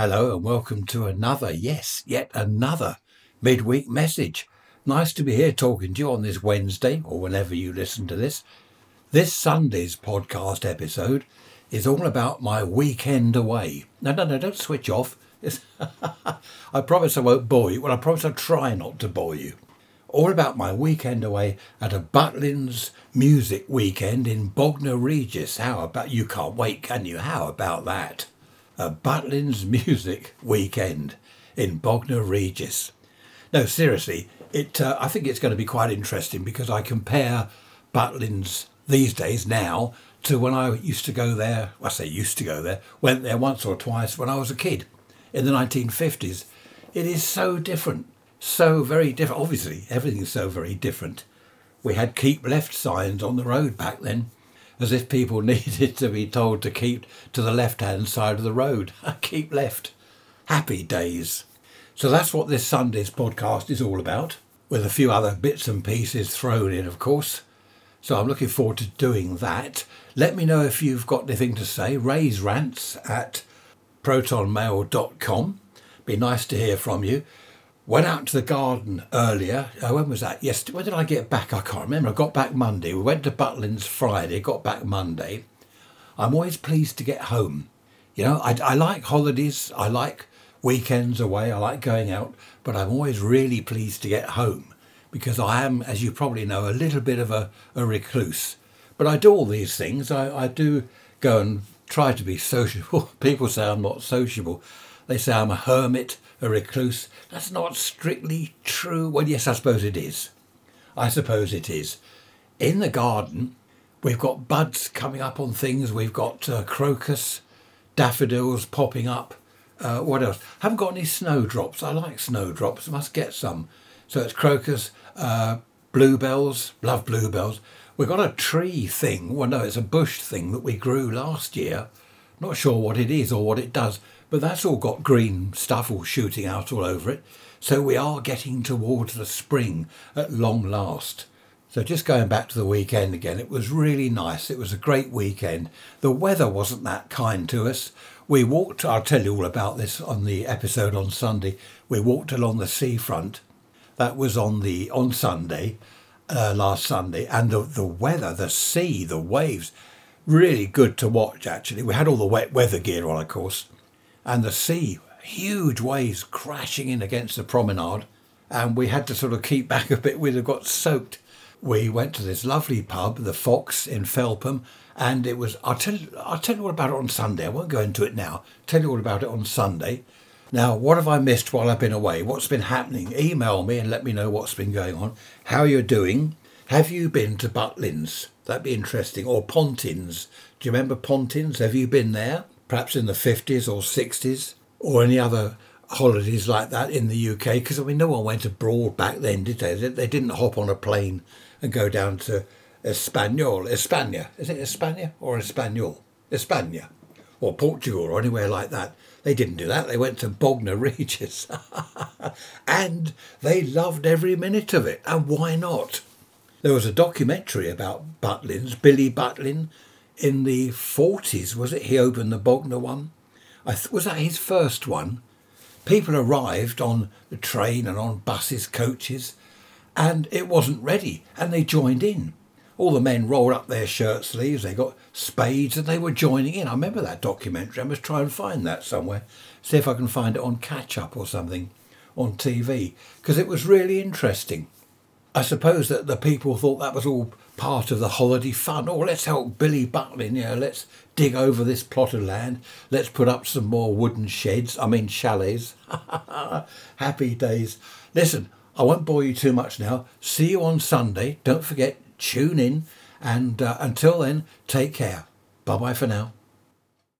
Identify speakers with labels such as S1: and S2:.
S1: Hello and welcome to another, yes, yet another midweek message. Nice to be here talking to you on this Wednesday or whenever you listen to this. This Sunday's podcast episode is all about my weekend away. No, no, no, don't switch off. I promise I won't bore you. Well, I promise I'll try not to bore you. All about my weekend away at a Butlins music weekend in Bognor Regis. How about you? Can't wait, can you? How about that? A Butlins music weekend in Bognor Regis. No, seriously, it. Uh, I think it's going to be quite interesting because I compare Butlins these days now to when I used to go there. I say used to go there. Went there once or twice when I was a kid in the 1950s. It is so different, so very different. Obviously, everything's so very different. We had keep left signs on the road back then, as if people needed to be told to keep to the left hand side of the road. keep left. Happy days. So that's what this Sunday's podcast is all about, with a few other bits and pieces thrown in, of course. So I'm looking forward to doing that. Let me know if you've got anything to say. Raise rants at protonmail.com. Be nice to hear from you. Went out to the garden earlier. Uh, when was that? Yesterday. When did I get back? I can't remember. I got back Monday. We went to Butlins Friday, got back Monday. I'm always pleased to get home. You know, I, I like holidays. I like weekends away. I like going out, but I'm always really pleased to get home because I am, as you probably know, a little bit of a, a recluse. But I do all these things. I, I do go and try to be sociable. People say I'm not sociable. They say I'm a hermit, a recluse. That's not strictly true. Well, yes, I suppose it is. I suppose it is. In the garden, we've got buds coming up on things. We've got uh, crocus, daffodils popping up. Uh, what else? Haven't got any snowdrops. I like snowdrops. Must get some. So it's crocus, uh, bluebells. Love bluebells. We've got a tree thing. Well, no, it's a bush thing that we grew last year. Not sure what it is or what it does, but that's all got green stuff all shooting out all over it. So we are getting towards the spring at long last. So just going back to the weekend again, it was really nice. It was a great weekend. The weather wasn't that kind to us. We walked, I'll tell you all about this on the episode on Sunday. We walked along the seafront. That was on the on Sunday uh, last Sunday, and the, the weather, the sea, the waves, really good to watch actually. We had all the wet weather gear on, of course, and the sea, huge waves crashing in against the promenade, and we had to sort of keep back a bit. We'd have got soaked. We went to this lovely pub, the Fox in Felpham, and it was. I'll tell. I'll tell you all about it on Sunday. I won't go into it now. Tell you all about it on Sunday. Now, what have I missed while I've been away? What's been happening? Email me and let me know what's been going on, how you're doing. Have you been to Butlins? That'd be interesting. Or Pontins. Do you remember Pontins? Have you been there? Perhaps in the 50s or 60s? Or any other holidays like that in the UK? Because, I mean, no one went abroad back then, did they? They didn't hop on a plane and go down to Espanol. España. Is it España or Espanol? España. Or Portugal or anywhere like that. They didn't do that. They went to Bognor Regis. and they loved every minute of it. And why not? There was a documentary about Butlins, Billy Butlin, in the 40s, was it? He opened the Bognor one. Th- was that his first one? People arrived on the train and on buses, coaches, and it wasn't ready, and they joined in. All the men rolled up their shirt sleeves, they got spades, and they were joining in. I remember that documentary. I must try and find that somewhere. See if I can find it on catch up or something on TV, because it was really interesting. I suppose that the people thought that was all part of the holiday fun. Oh, let's help Billy Butlin, you know, let's dig over this plot of land, let's put up some more wooden sheds, I mean chalets. Happy days. Listen, I won't bore you too much now. See you on Sunday. Don't forget, tune in. And uh, until then, take care. Bye bye for now.